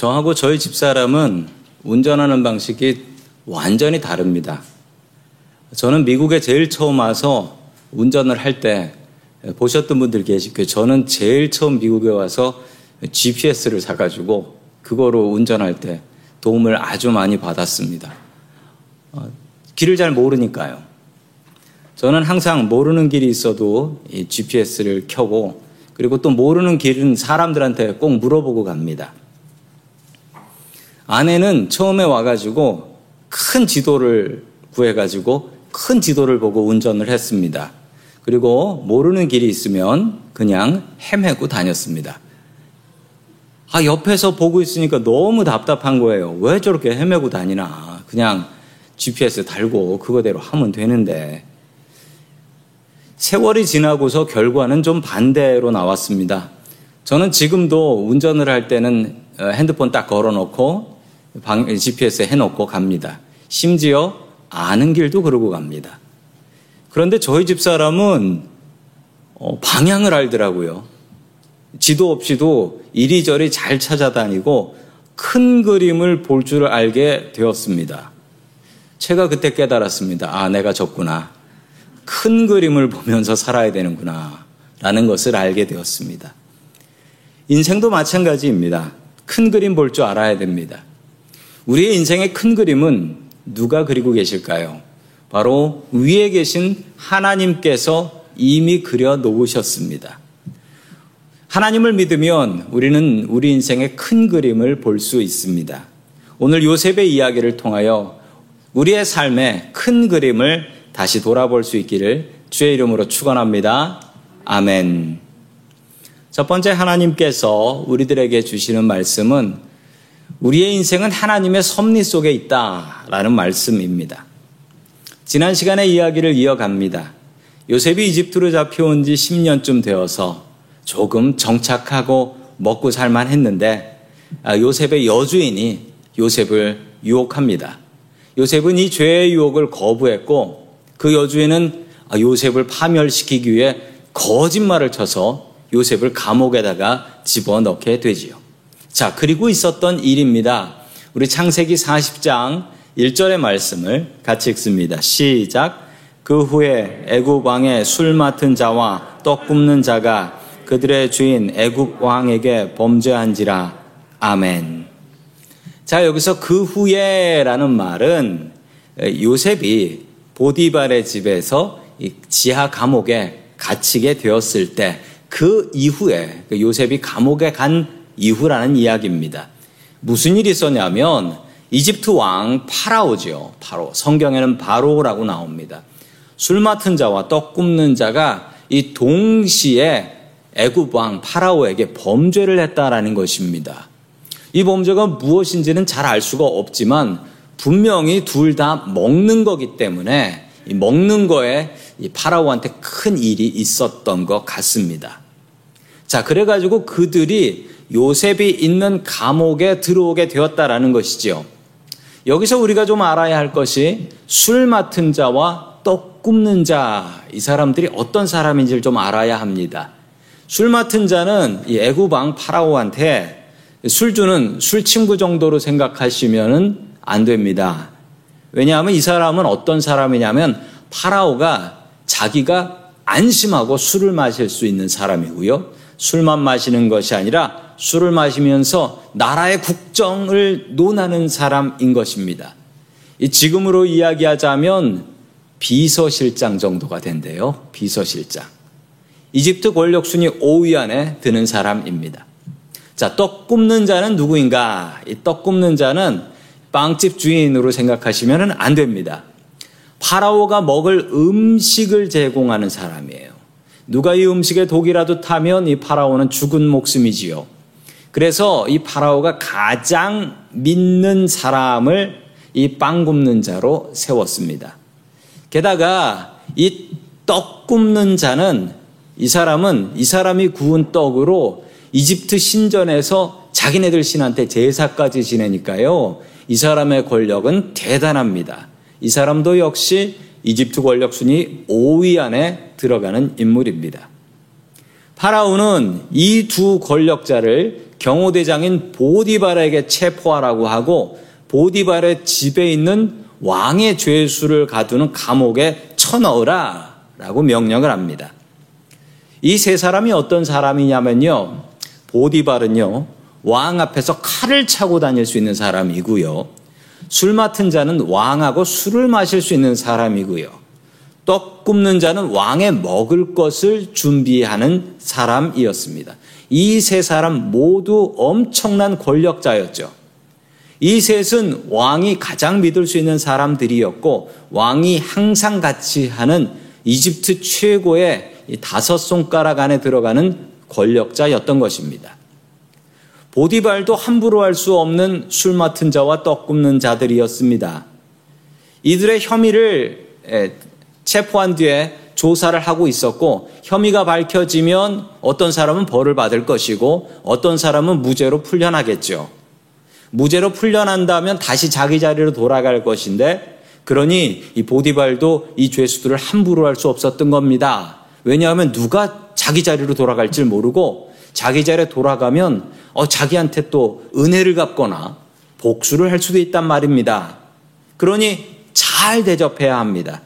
저하고 저희 집사람은 운전하는 방식이 완전히 다릅니다. 저는 미국에 제일 처음 와서 운전을 할 때 보셨던 분들 계실 거예요. 저는 제일 처음 미국에 와서 GPS를 사가지고 그거로 운전할 때 도움을 아주 많이 받았습니다. 어, 길을 잘 모르니까요. 저는 항상 모르는 길이 있어도 이 GPS를 켜고 그리고 또 모르는 길은 사람들한테 꼭 물어보고 갑니다. 아내는 처음에 와가지고 큰 지도를 구해가지고 큰 지도를 보고 운전을 했습니다. 그리고 모르는 길이 있으면 그냥 헤매고 다녔습니다. 아, 옆에서 보고 있으니까 너무 답답한 거예요. 왜 저렇게 헤매고 다니나. 그냥 GPS 달고 그거대로 하면 되는데. 세월이 지나고서 결과는 좀 반대로 나왔습니다. 저는 지금도 운전을 할 때는 어, 핸드폰 딱 걸어 놓고 GPS에 해놓고 갑니다. 심지어 아는 길도 그러고 갑니다. 그런데 저희 집 사람은 어, 방향을 알더라고요. 지도 없이도 이리저리 잘 찾아다니고 큰 그림을 볼 줄 알게 되었습니다. 제가 그때 깨달았습니다. 아, 내가 졌구나. 큰 그림을 보면서 살아야 되는구나. 라는 것을 알게 되었습니다. 인생도 마찬가지입니다. 큰 그림 볼 줄 알아야 됩니다. 우리의 인생의 큰 그림은 누가 그리고 계실까요? 바로 위에 계신 하나님께서 이미 그려 놓으셨습니다. 하나님을 믿으면 우리는 우리 인생의 큰 그림을 볼 수 있습니다. 오늘 요셉의 이야기를 통하여 우리의 삶의 큰 그림을 다시 돌아볼 수 있기를 주의 이름으로 축원합니다. 아멘. 첫 번째 하나님께서 우리들에게 주시는 말씀은 우리의 인생은 하나님의 섭리 속에 있다라는 말씀입니다. 지난 시간에 이야기를 이어갑니다. 요셉이 이집트로 잡혀온 지 10년쯤 되어서 조금 정착하고 먹고 살만 했는데 아, 요셉의 여주인이 요셉을 유혹합니다. 요셉은 이 죄의 유혹을 거부했고 그 여주인은 아, 요셉을 파멸시키기 위해 거짓말을 쳐서 요셉을 감옥에다가 집어넣게 되지요. 자, 그리고 있었던 일입니다. 우리 창세기 40장 1절의 말씀을 같이 읽습니다. 시작. 그 후에 애굽 왕의 술 맡은 자와 떡 굽는 자가 그들의 주인 애굽 왕에게 범죄한지라. 아멘. 자, 여기서 그 후에라는 말은 요셉이 보디발의 집에서 지하 감옥에 갇히게 되었을 때 그 이후에 그 요셉이 감옥에 간 이후라는 이야기입니다. 무슨 일이 있었냐면 이집트 왕 파라오죠. 파로. 성경에는 바로라고 나옵니다. 술 맡은 자와 떡 굽는 자가 이 동시에 애굽 왕 파라오에게 범죄를 했다라는 것입니다. 이 범죄가 무엇인지는 잘 알 수가 없지만 분명히 둘 다 먹는 거기 때문에 먹는 거에 파라오한테 큰 일이 있었던 것 같습니다. 자, 그래가지고 그들이 요셉이 있는 감옥에 들어오게 되었다라는 것이지요. 여기서 우리가 좀 알아야 할 것이 술 맡은 자와 떡 굽는 자, 이 사람들이 어떤 사람인지를 좀 알아야 합니다. 술 맡은 자는 이왕 파라오한테 술 주는 술 친구 정도로 생각하시면 안 됩니다. 왜냐하면 이 사람은 어떤 사람이냐면 파라오가 자기가 안심하고 술을 마실 수 있는 사람이고요. 술만 마시는 것이 아니라 술을 마시면서 나라의 국정을 논하는 사람인 것입니다. 지금으로 이야기하자면 비서실장 정도가 된대요. 비서실장. 이집트 권력 순위 5위 안에 드는 사람입니다. 자, 떡 굽는 자는 누구인가? 이 떡 굽는 자는 빵집 주인으로 생각하시면 안 됩니다. 파라오가 먹을 음식을 제공하는 사람이에요. 누가 이 음식에 독이라도 타면 이 파라오는 죽은 목숨이지요. 그래서 이 파라오가 가장 믿는 사람을 이 빵 굽는 자로 세웠습니다. 게다가 이 떡 굽는 자는 이 사람은 이 사람이 구운 떡으로 이집트 신전에서 자기네들 신한테 제사까지 지내니까요. 이 사람의 권력은 대단합니다. 이 사람도 역시 이집트 권력 순위 5위 안에 들어가는 인물입니다. 파라오는 이 두 권력자를 경호대장인 보디발에게 체포하라고 하고 보디발의 집에 있는 왕의 죄수를 가두는 감옥에 쳐넣으라 라고 명령을 합니다. 이 세 사람이 어떤 사람이냐면요. 보디발은요. 왕 앞에서 칼을 차고 다닐 수 있는 사람이고요. 술 맡은 자는 왕하고 술을 마실 수 있는 사람이고요. 떡 굽는 자는 왕의 먹을 것을 준비하는 사람이었습니다. 이 세 사람 모두 엄청난 권력자였죠. 이 셋은 왕이 가장 믿을 수 있는 사람들이었고 왕이 항상 같이 하는 이집트 최고의 다섯 손가락 안에 들어가는 권력자였던 것입니다. 보디발도 함부로 할 수 없는 술 맡은 자와 떡 굽는 자들이었습니다. 이들의 혐의를 체포한 뒤에 조사를 하고 있었고 혐의가 밝혀지면 어떤 사람은 벌을 받을 것이고 어떤 사람은 무죄로 풀려나겠죠. 무죄로 풀려난다면 다시 자기 자리로 돌아갈 것인데 그러니 이 보디발도 이 죄수들을 함부로 할 수 없었던 겁니다. 왜냐하면 누가 자기 자리로 돌아갈지 모르고 자기 자리에 돌아가면 어, 자기한테 또 은혜를 갚거나 복수를 할 수도 있단 말입니다. 그러니 잘 대접해야 합니다.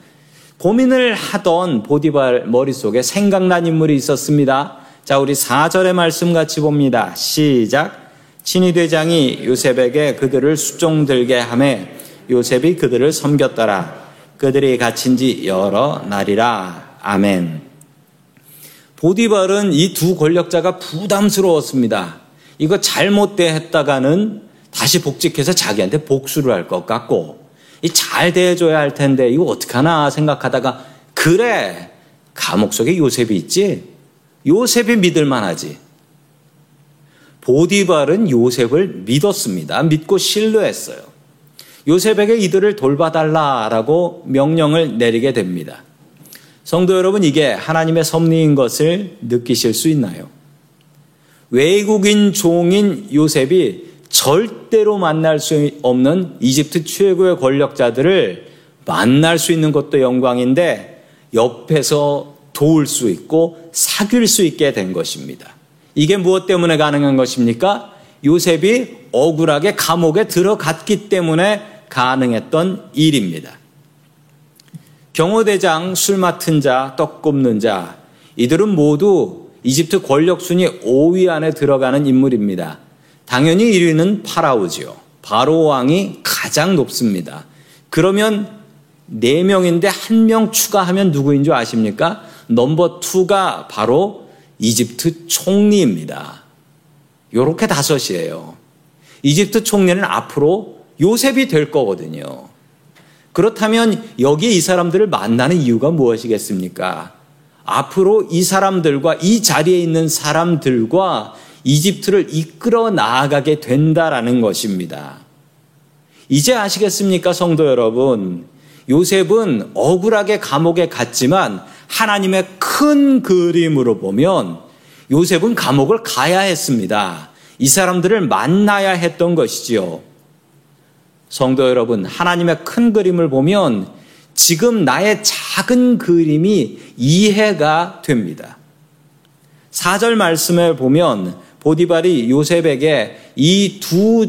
고민을 하던 보디발 머릿속에 생각난 인물이 있었습니다. 자, 우리 4절의 말씀 같이 봅니다. 시작. 친위 대장이 요셉에게 그들을 수종 들게 하매 요셉이 그들을 섬겼더라. 그들이 갇힌 지 여러 날이라. 아멘. 보디발은 이 두 권력자가 부담스러웠습니다. 이거 잘못됐다가는 다시 복직해서 자기한테 복수를 할 것 같고, 잘 대해줘야 할 텐데, 이거 어떡하나 생각하다가, 그래! 감옥 속에 요셉이 있지? 요셉이 믿을만 하지. 보디발은 요셉을 믿었습니다. 믿고 신뢰했어요. 요셉에게 이들을 돌봐달라라고 명령을 내리게 됩니다. 성도 여러분, 이게 하나님의 섭리인 것을 느끼실 수 있나요? 외국인 종인 요셉이 절대로 만날 수 없는 이집트 최고의 권력자들을 만날 수 있는 것도 영광인데 옆에서 도울 수 있고 사귈 수 있게 된 것입니다. 이게 무엇 때문에 가능한 것입니까? 요셉이 억울하게 감옥에 들어갔기 때문에 가능했던 일입니다. 경호대장, 술 맡은 자, 떡 굽는 자, 이들은 모두 이집트 권력 순위 5위 안에 들어가는 인물입니다. 당연히 1위는 파라오지요. 바로 왕이 가장 높습니다. 그러면 4명인데 1명 추가하면 누구인 줄 아십니까? 넘버 2가 바로 이집트 총리입니다. 요렇게 다섯이에요. 이집트 총리는 앞으로 요셉이 될 거거든요. 그렇다면 여기 이 사람들을 만나는 이유가 무엇이겠습니까? 앞으로 이 사람들과 이 자리에 있는 사람들과 이집트를 이끌어 나아가게 된다라는 것입니다. 이제 아시겠습니까, 성도 여러분? 요셉은 억울하게 감옥에 갔지만 하나님의 큰 그림으로 보면 요셉은 감옥을 가야 했습니다. 이 사람들을 만나야 했던 것이지요. 성도 여러분, 하나님의 큰 그림을 보면 지금 나의 작은 그림이 이해가 됩니다. 4절 말씀에 보면 보디발이 요셉에게 이 두,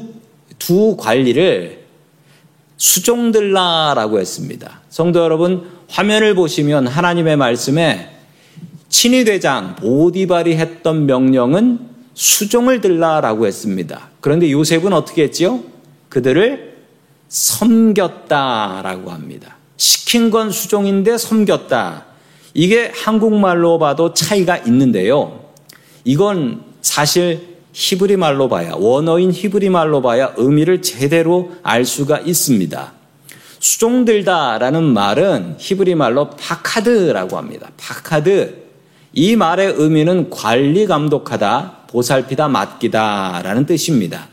두 관리를 수종들라라고 했습니다. 성도 여러분, 화면을 보시면 하나님의 말씀에 친위대장 보디발이 했던 명령은 수종을 들라라고 했습니다. 그런데 요셉은 어떻게 했지요? 그들을 섬겼다라고 합니다. 시킨 건 수종인데 섬겼다. 이게 한국말로 봐도 차이가 있는데요. 이건 사실 히브리 말로 봐야, 원어인 히브리 말로 봐야 의미를 제대로 알 수가 있습니다. 수종들다라는 말은 히브리 말로 파카드라고 합니다. 파카드. 이 말의 의미는 관리 감독하다, 보살피다, 맡기다라는 뜻입니다.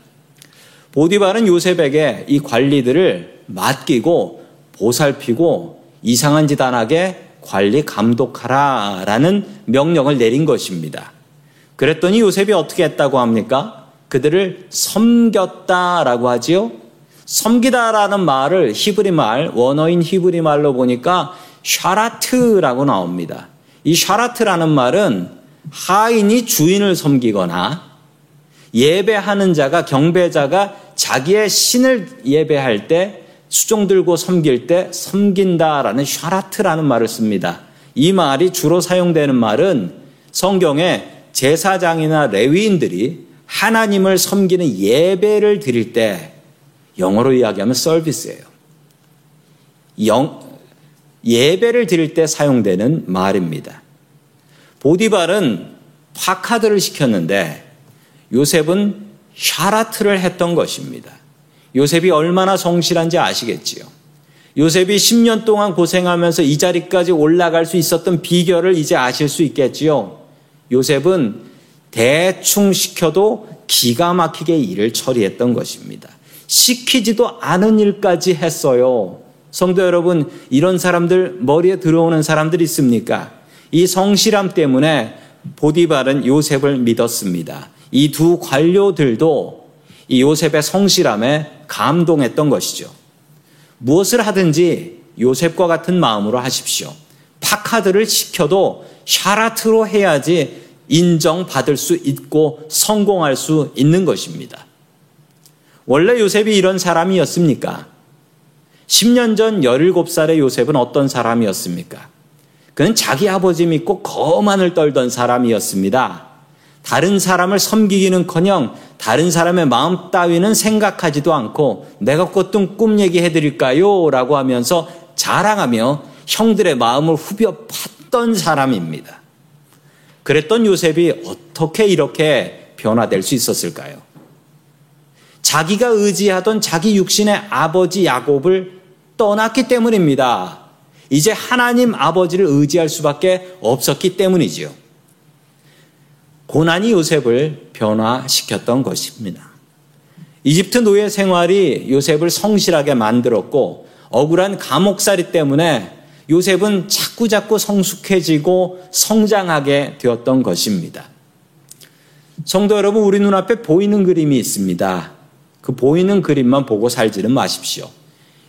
보디발은 요셉에게 이 관리들을 맡기고 보살피고 이상한 짓 안 하게 관리 감독하라라는 명령을 내린 것입니다. 그랬더니 요셉이 어떻게 했다고 합니까? 그들을 섬겼다라고 하지요. 섬기다라는 말을 히브리 말, 원어인 히브리 말로 보니까 샤라트라고 나옵니다. 이 샤라트라는 말은 하인이 주인을 섬기거나 예배하는 자가 경배자가 자기의 신을 예배할 때 수종 들고 섬길 때 섬긴다라는 샤라트라는 말을 씁니다. 이 말이 주로 사용되는 말은 성경에 제사장이나 레위인들이 하나님을 섬기는 예배를 드릴 때 영어로 이야기하면 서비스예요. 영, 예배를 드릴 때 사용되는 말입니다. 보디발은 파카드를 시켰는데 요셉은 샤라트를 했던 것입니다. 요셉이 얼마나 성실한지 아시겠지요. 요셉이 10년 동안 고생하면서 이 자리까지 올라갈 수 있었던 비결을 이제 아실 수 있겠지요. 요셉은 대충 시켜도 기가 막히게 일을 처리했던 것입니다. 시키지도 않은 일까지 했어요. 성도 여러분, 이런 사람들 머리에 들어오는 사람들 있습니까? 이 성실함 때문에 보디발은 요셉을 믿었습니다. 이 두 관료들도 이 요셉의 성실함에 감동했던 것이죠. 무엇을 하든지 요셉과 같은 마음으로 하십시오. 파카드를 시켜도 샤라트로 해야지 인정받을 수 있고 성공할 수 있는 것입니다. 원래 요셉이 이런 사람이었습니까? 10년 전 17살의 요셉은 어떤 사람이었습니까? 그는 자기 아버지 믿고 거만을 떨던 사람이었습니다. 다른 사람을 섬기기는 커녕 다른 사람의 마음 따위는 생각하지도 않고 내가 꽃등 꿈 얘기해 드릴까요? 라고 하면서 자랑하며 형들의 마음을 후벼 팠 던 사람입니다. 그랬던 요셉이 어떻게 이렇게 변화될 수 있었을까요? 자기가 의지하던 자기 육신의 아버지 야곱을 떠났기 때문입니다. 이제 하나님 아버지를 의지할 수밖에 없었기 때문이지요. 고난이 요셉을 변화시켰던 것입니다. 이집트 노예 생활이 요셉을 성실하게 만들었고 억울한 감옥살이 때문에 요셉은 자꾸자꾸 성숙해지고 성장하게 되었던 것입니다. 성도 여러분, 우리 눈앞에 보이는 그림이 있습니다. 그 보이는 그림만 보고 살지는 마십시오.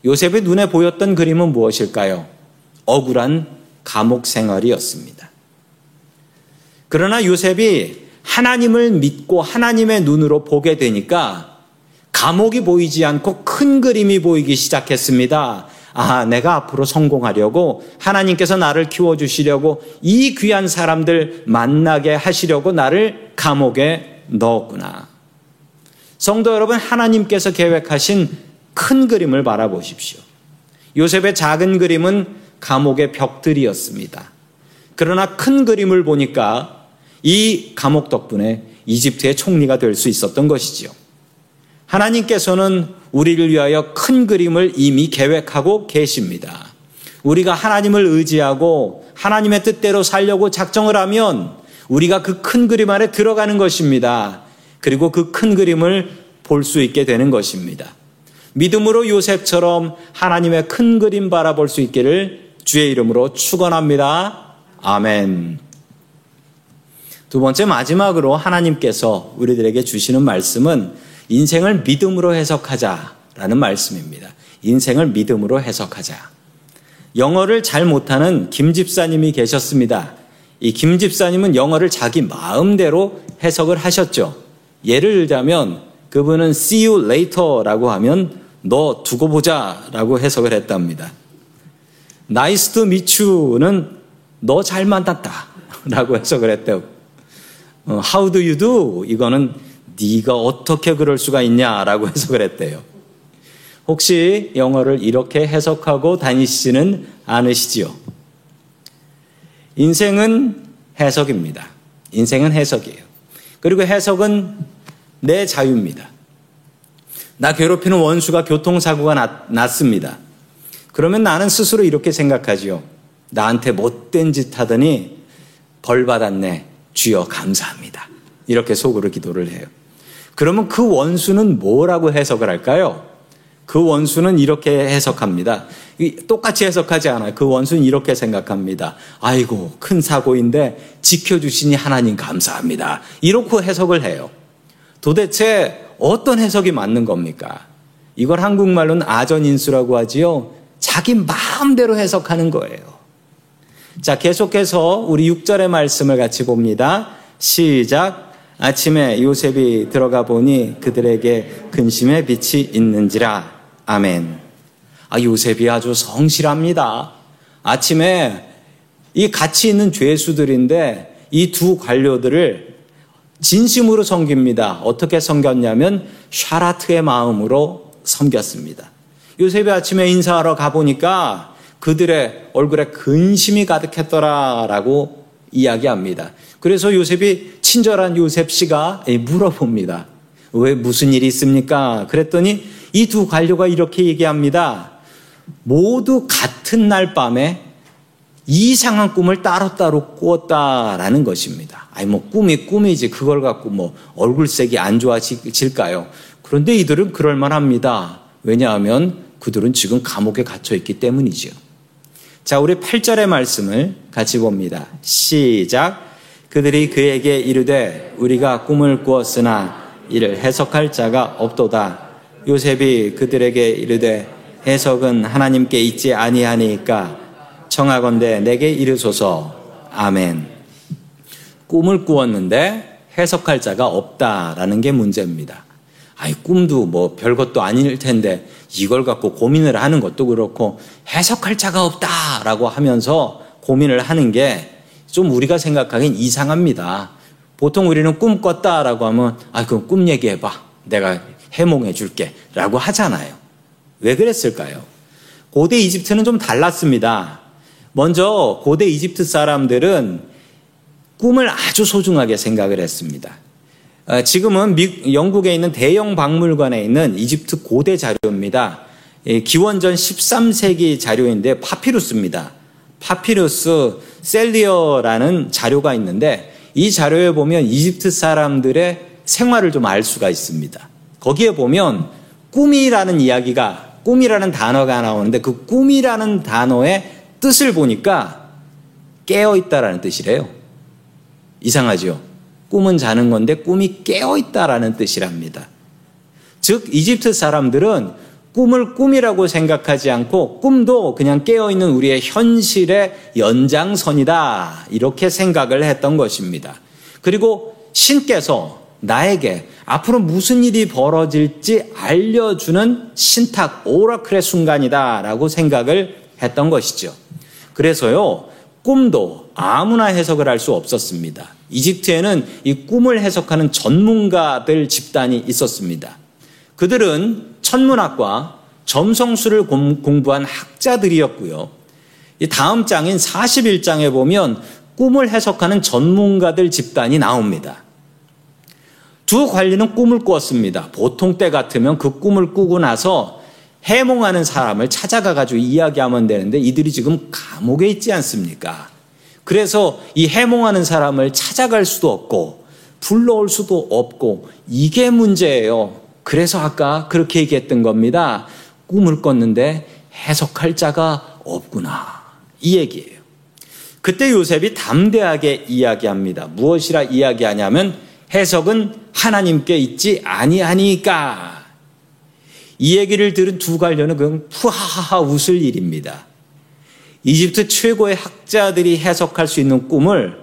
요셉의 눈에 보였던 그림은 무엇일까요? 억울한 감옥 생활이었습니다. 그러나 요셉이 하나님을 믿고 하나님의 눈으로 보게 되니까 감옥이 보이지 않고 큰 그림이 보이기 시작했습니다. 아, 내가 앞으로 성공하려고 하나님께서 나를 키워주시려고 이 귀한 사람들 만나게 하시려고 나를 감옥에 넣었구나. 성도 여러분, 하나님께서 계획하신 큰 그림을 바라보십시오. 요셉의 작은 그림은 감옥의 벽들이었습니다. 그러나 큰 그림을 보니까 이 감옥 덕분에 이집트의 총리가 될 수 있었던 것이지요. 하나님께서는 우리를 위하여 큰 그림을 이미 계획하고 계십니다. 우리가 하나님을 의지하고 하나님의 뜻대로 살려고 작정을 하면 우리가 그 큰 그림 안에 들어가는 것입니다. 그리고 그 큰 그림을 볼 수 있게 되는 것입니다. 믿음으로 요셉처럼 하나님의 큰 그림 바라볼 수 있기를 주의 이름으로 축원합니다. 아멘. 두 번째 마지막으로 하나님께서 우리들에게 주시는 말씀은 인생을 믿음으로 해석하자라는 말씀입니다. 인생을 믿음으로 해석하자. 영어를 잘 못하는 김 집사님이 계셨습니다. 이 김 집사님은 영어를 자기 마음대로 해석을 하셨죠. 예를 들자면 그분은 see you later라고 하면 너 두고 보자라고 해석을 했답니다. nice to meet you는 너 잘 만났다라고 해석을 했대요. 어, How do you do? 이거는 네가 어떻게 그럴 수가 있냐라고 해석을 했대요. 혹시 영어를 이렇게 해석하고 다니시지는 않으시지요? 인생은 해석입니다. 인생은 해석이에요. 그리고 해석은 내 자유입니다. 나 괴롭히는 원수가 교통사고가 났, 났습니다. 그러면 나는 스스로 이렇게 생각하지요. 나한테 못된 짓 하더니 벌 받았네. 주여 감사합니다. 이렇게 속으로 기도를 해요. 그러면 그 원수는 뭐라고 해석을 할까요? 그 원수는 이렇게 해석합니다. 똑같이 해석하지 않아요. 그 원수는 이렇게 생각합니다. 아이고, 큰 사고인데 지켜주시니 하나님 감사합니다. 이렇게 해석을 해요. 도대체 어떤 해석이 맞는 겁니까? 이걸 한국말로는 아전인수라고 하지요. 자기 마음대로 해석하는 거예요. 자, 계속해서 우리 6절의 말씀을 같이 봅니다. 시작. 아침에 요셉이 들어가 보니 그들에게 근심의 빛이 있는지라. 아멘. 아, 요셉이 아주 성실합니다. 아침에 이 같이 있는 죄수들인데 이 두 관료들을 진심으로 섬깁니다. 어떻게 섬겼냐면 샤라트의 마음으로 섬겼습니다. 요셉이 아침에 인사하러 가보니까 그들의 얼굴에 근심이 가득했더라라고 이야기합니다. 그래서 요셉이 친절한 요셉 씨가 물어봅니다. 왜 무슨 일이 있습니까? 그랬더니 이 두 관료가 이렇게 얘기합니다. 모두 같은 날 밤에 이상한 꿈을 따로따로 꾸었다라는 것입니다. 아니, 뭐, 꿈이 꿈이지. 그걸 갖고 뭐, 얼굴색이 안 좋아질까요? 그런데 이들은 그럴만 합니다. 왜냐하면 그들은 지금 감옥에 갇혀 있기 때문이지요. 자, 우리 8절의 말씀을 같이 봅니다. 시작. 그들이 그에게 이르되 우리가 꿈을 꾸었으나 이를 해석할 자가 없도다. 요셉이 그들에게 이르되 해석은 하나님께 있지 아니하니까 청하건대 내게 이르소서. 아멘. 꿈을 꾸었는데 해석할 자가 없다라는 게 문제입니다. 아이, 꿈도 뭐 별것도 아닐 텐데 이걸 갖고 고민을 하는 것도 그렇고 해석할 자가 없다라고 하면서 고민을 하는 게 좀 우리가 생각하기엔 이상합니다. 보통 우리는 꿈 꿨다라고 하면 아 그럼 꿈 얘기해 봐. 내가 해몽해 줄게. 라고 하잖아요. 왜 그랬을까요? 고대 이집트는 좀 달랐습니다. 먼저 고대 이집트 사람들은 꿈을 아주 소중하게 생각을 했습니다. 아, 지금은 영국에 있는 대형 박물관에 있는 이집트 고대 자료입니다. 기원전 13세기 자료인데 파피루스입니다. 파피루스 셀리어라는 자료가 있는데 이 자료에 보면 이집트 사람들의 생활을 좀 알 수가 있습니다. 거기에 보면 꿈이라는 이야기가 꿈이라는 단어가 나오는데 그 꿈이라는 단어의 뜻을 보니까 깨어 있다라는 뜻이래요. 이상하죠? 꿈은 자는 건데 꿈이 깨어 있다라는 뜻이랍니다. 즉 이집트 사람들은 꿈을 꿈이라고 생각하지 않고 꿈도 그냥 깨어있는 우리의 현실의 연장선이다. 이렇게 생각을 했던 것입니다. 그리고 신께서 나에게 앞으로 무슨 일이 벌어질지 알려주는 신탁, 오라클의 순간이다. 라고 생각을 했던 것이죠. 그래서요, 꿈도 아무나 해석을 할 수 없었습니다. 이집트에는 이 꿈을 해석하는 전문가들 집단이 있었습니다. 그들은 천문학과 점성술을 공부한 학자들이었고요. 다음 장인 41장에 보면 꿈을 해석하는 전문가들 집단이 나옵니다. 두 관리는 꿈을 꾸었습니다. 보통 때 같으면 그 꿈을 꾸고 나서 해몽하는 사람을 찾아가 가지고 이야기하면 되는데 이들이 지금 감옥에 있지 않습니까? 그래서 이 해몽하는 사람을 찾아갈 수도 없고 불러올 수도 없고 이게 문제예요. 그래서 아까 그렇게 얘기했던 겁니다. 꿈을 꿨는데 해석할 자가 없구나. 이 얘기예요. 그때 요셉이 담대하게 이야기합니다. 무엇이라 이야기하냐면 해석은 하나님께 있지 아니하니까. 이 얘기를 들은 두 관료는 그냥 푸하하하 웃을 일입니다. 이집트 최고의 학자들이 해석할 수 있는 꿈을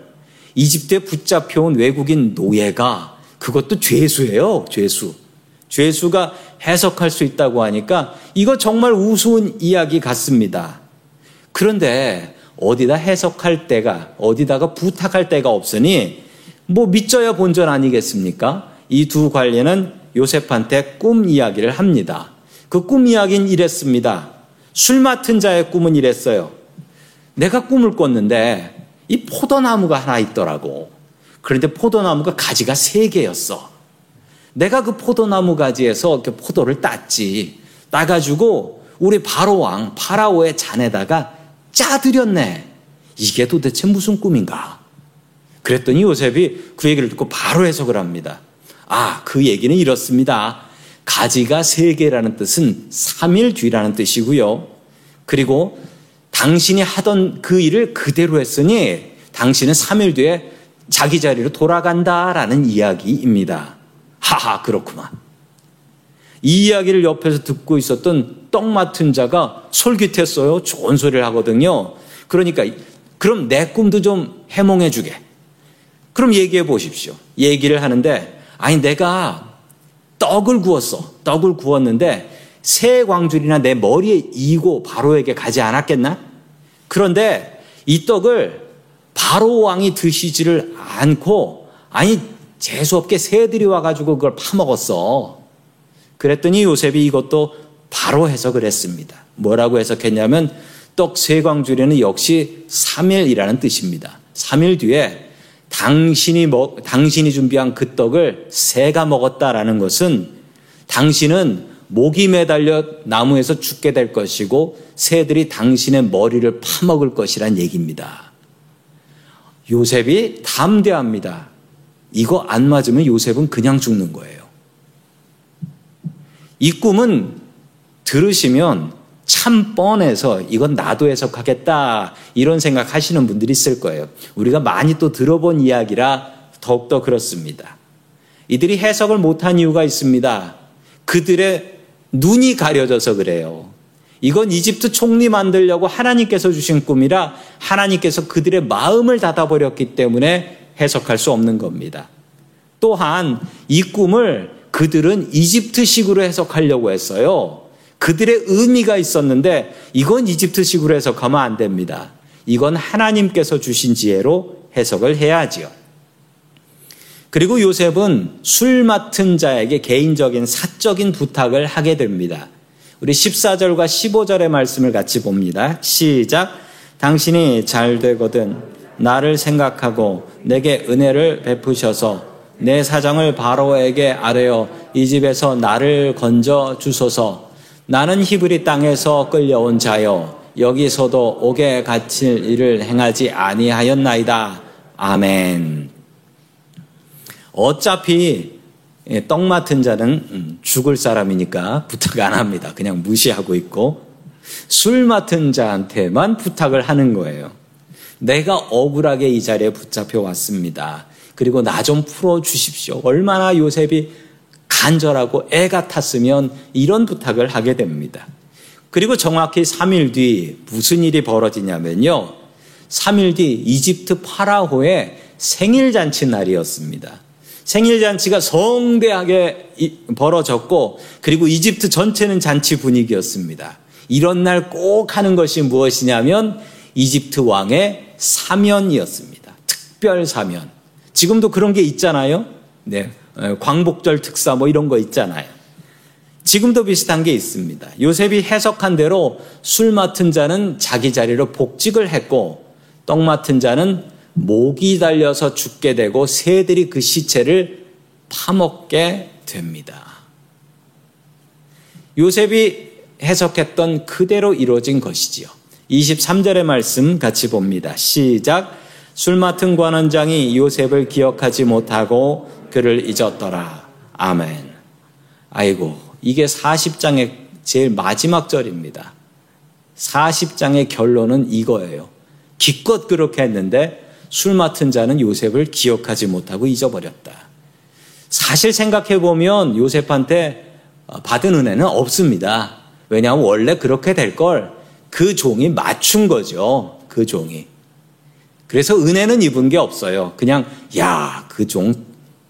이집트에 붙잡혀온 외국인 노예가 그것도 죄수예요, 죄수. 죄수가 해석할 수 있다고 하니까 이거 정말 우스운 이야기 같습니다. 그런데 어디다 해석할 때가 어디다가 부탁할 때가 없으니 뭐 믿져야 본전 아니겠습니까? 이 두 관리는 요셉한테 꿈 이야기를 합니다. 그 꿈 이야기는 이랬습니다. 술 맡은 자의 꿈은 이랬어요. 내가 꿈을 꿨는데 이 포도나무가 하나 있더라고. 그런데 포도나무가 가지가 세 개였어. 내가 그 포도나무 가지에서 이렇게 포도를 땄지. 따가지고 우리 바로왕 파라오의 잔에다가 짜드렸네. 이게 도대체 무슨 꿈인가? 그랬더니 요셉이 그 얘기를 듣고 바로 해석을 합니다. 아, 그 얘기는 이렇습니다. 가지가 세 개라는 뜻은 3일 뒤라는 뜻이고요. 그리고 당신이 하던 그 일을 그대로 했으니 당신은 3일 뒤에 자기 자리로 돌아간다라는 이야기입니다. 하하, 그렇구만. 이 이야기를 옆에서 듣고 있었던 떡 맡은 자가 솔깃했어요. 좋은 소리를 하거든요. 그러니까, 그럼 내 꿈도 좀 해몽해 주게. 그럼 얘기해 보십시오. 얘기를 하는데, 아니, 내가 떡을 구웠어. 떡을 구웠는데, 새 광줄이나 내 머리에 이고 바로에게 가지 않았겠나? 그런데 이 떡을 바로 왕이 드시지를 않고, 아니, 재수없게 새들이 와가지고 그걸 파먹었어. 그랬더니 요셉이 이것도 바로 해석을 했습니다. 뭐라고 해석했냐면 떡 세광주리는 역시 3일이라는 뜻입니다. 3일 뒤에 당신이 먹, 당신이 준비한 그 떡을 새가 먹었다라는 것은 당신은 목이 매달려 나무에서 죽게 될 것이고 새들이 당신의 머리를 파먹을 것이란 얘기입니다. 요셉이 담대합니다. 이거 안 맞으면 요셉은 그냥 죽는 거예요. 이 꿈은 들으시면 참 뻔해서 이건 나도 해석하겠다 이런 생각 하시는 분들이 있을 거예요. 우리가 많이 또 들어본 이야기라 더욱더 그렇습니다. 이들이 해석을 못한 이유가 있습니다. 그들의 눈이 가려져서 그래요. 이건 이집트 총리 만들려고 하나님께서 주신 꿈이라 하나님께서 그들의 마음을 닫아버렸기 때문에 해석할 수 없는 겁니다. 또한 이 꿈을 그들은 이집트식으로 해석하려고 했어요. 그들의 의미가 있었는데 이건 이집트식으로 해석하면 안 됩니다. 이건 하나님께서 주신 지혜로 해석을 해야지요. 그리고 요셉은 술 맡은 자에게 개인적인 사적인 부탁을 하게 됩니다. 우리 14절과 15절의 말씀을 같이 봅니다. 시작. 당신이 잘 되거든 나를 생각하고 내게 은혜를 베푸셔서 내 사정을 바로에게 아뢰어 이 집에서 나를 건져 주소서. 나는 히브리 땅에서 끌려온 자요 여기서도 옥에 갇힐 일을 행하지 아니하였나이다. 아멘. 어차피 떡 맡은 자는 음, 죽을 사람이니까 부탁 안 합니다. 그냥 무시하고 있고 술 맡은 자한테만 부탁을 하는 거예요. 내가 억울하게 이 자리에 붙잡혀 왔습니다. 그리고 나 좀 풀어 주십시오. 얼마나 요셉이 간절하고 애 같았으면 이런 부탁을 하게 됩니다. 그리고 정확히 3일 뒤 무슨 일이 벌어지냐면요. 3일 뒤 이집트 파라호의 생일 잔치 날이었습니다. 생일 잔치가 성대하게 벌어졌고, 그리고 이집트 전체는 잔치 분위기였습니다. 이런 날 꼭 하는 것이 무엇이냐면 이집트 왕의 사면이었습니다. 특별 사면. 지금도 그런 게 있잖아요. 네. 광복절 특사 뭐 이런 거 있잖아요. 지금도 비슷한 게 있습니다. 요셉이 해석한 대로 술 맡은 자는 자기 자리로 복직을 했고 떡 맡은 자는 목이 달려서 죽게 되고 새들이 그 시체를 파먹게 됩니다. 요셉이 해석했던 그대로 이루어진 것이지요. 23절의 말씀 같이 봅니다. 시작. 술 맡은 관원장이 요셉을 기억하지 못하고 그를 잊었더라. 아멘. 아이고, 이게 40장의 제일 마지막 절입니다. 40장의 결론은 이거예요. 기껏 그렇게 했는데 술 맡은 자는 요셉을 기억하지 못하고 잊어버렸다. 사실 생각해 보면 요셉한테 받은 은혜는 없습니다. 왜냐하면 원래 그렇게 될 걸 그 종이 맞춘 거죠. 그 종이. 그래서 은혜는 입은 게 없어요. 그냥 야, 그 종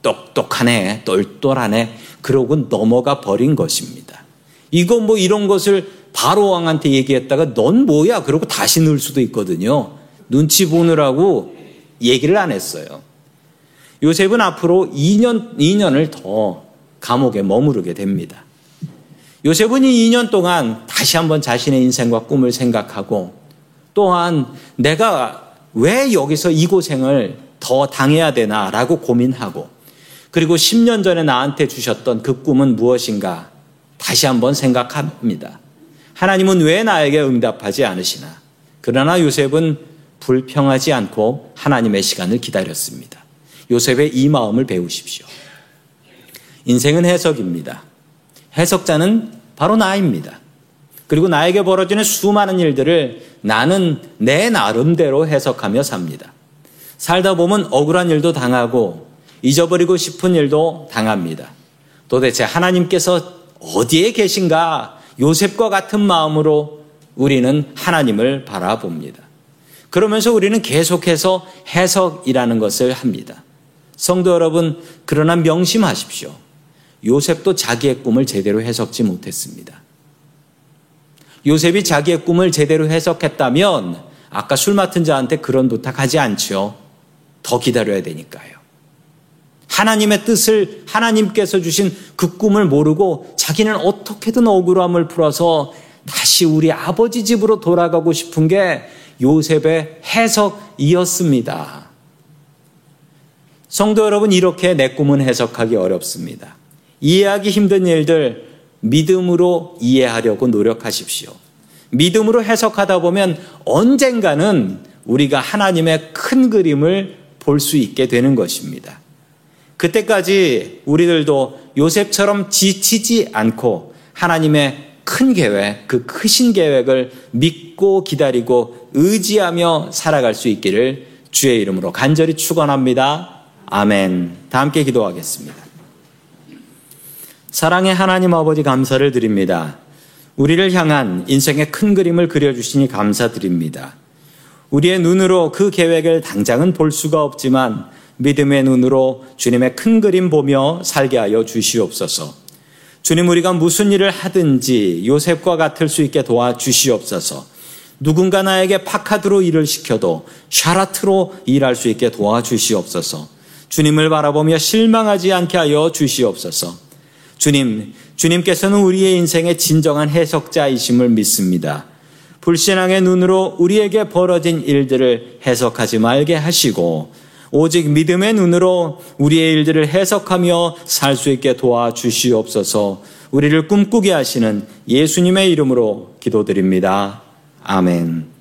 똑똑하네, 똘똘하네. 그러고 넘어가 버린 것입니다. 이거 뭐 이런 것을 바로 왕한테 얘기했다가 넌 뭐야? 그러고 다시 넣을 수도 있거든요. 눈치 보느라고 얘기를 안 했어요. 요셉은 앞으로 2년, 2년을 더 감옥에 머무르게 됩니다. 요셉은 이 2년 동안 다시 한번 자신의 인생과 꿈을 생각하고 또한 내가 왜 여기서 이 고생을 더 당해야 되나라고 고민하고 그리고 10년 전에 나한테 주셨던 그 꿈은 무엇인가 다시 한번 생각합니다. 하나님은 왜 나에게 응답하지 않으시나? 그러나 요셉은 불평하지 않고 하나님의 시간을 기다렸습니다. 요셉의 이 마음을 배우십시오. 인생은 해석입니다. 해석자는 바로 나입니다. 그리고 나에게 벌어지는 수많은 일들을 나는 내 나름대로 해석하며 삽니다. 살다 보면 억울한 일도 당하고 잊어버리고 싶은 일도 당합니다. 도대체 하나님께서 어디에 계신가 요셉과 같은 마음으로 우리는 하나님을 바라봅니다. 그러면서 우리는 계속해서 해석이라는 것을 합니다. 성도 여러분, 그러나 명심하십시오. 요셉도 자기의 꿈을 제대로 해석지 못했습니다. 요셉이 자기의 꿈을 제대로 해석했다면 아까 술 맡은 자한테 그런 부탁하지 않죠. 더 기다려야 되니까요. 하나님의 뜻을 하나님께서 주신 그 꿈을 모르고 자기는 어떻게든 억울함을 풀어서 다시 우리 아버지 집으로 돌아가고 싶은 게 요셉의 해석이었습니다. 성도 여러분, 이렇게 내 꿈은 해석하기 어렵습니다. 이해하기 힘든 일들 믿음으로 이해하려고 노력하십시오. 믿음으로 해석하다 보면 언젠가는 우리가 하나님의 큰 그림을 볼 수 있게 되는 것입니다. 그때까지 우리들도 요셉처럼 지치지 않고 하나님의 큰 계획, 그 크신 계획을 믿고 기다리고 의지하며 살아갈 수 있기를 주의 이름으로 간절히 축원합니다. 아멘. 다 함께 기도하겠습니다. 사랑의 하나님 아버지 감사를 드립니다. 우리를 향한 인생의 큰 그림을 그려주시니 감사드립니다. 우리의 눈으로 그 계획을 당장은 볼 수가 없지만 믿음의 눈으로 주님의 큰 그림 보며 살게 하여 주시옵소서. 주님 우리가 무슨 일을 하든지 요셉과 같을 수 있게 도와 주시옵소서. 누군가 나에게 파카드로 일을 시켜도 샤라트로 일할 수 있게 도와 주시옵소서. 주님을 바라보며 실망하지 않게 하여 주시옵소서. 주님, 주님께서는 우리의 인생의 진정한 해석자이심을 믿습니다. 불신앙의 눈으로 우리에게 벌어진 일들을 해석하지 말게 하시고 오직 믿음의 눈으로 우리의 일들을 해석하며 살 수 있게 도와주시옵소서 우리를 꿈꾸게 하시는 예수님의 이름으로 기도드립니다. 아멘.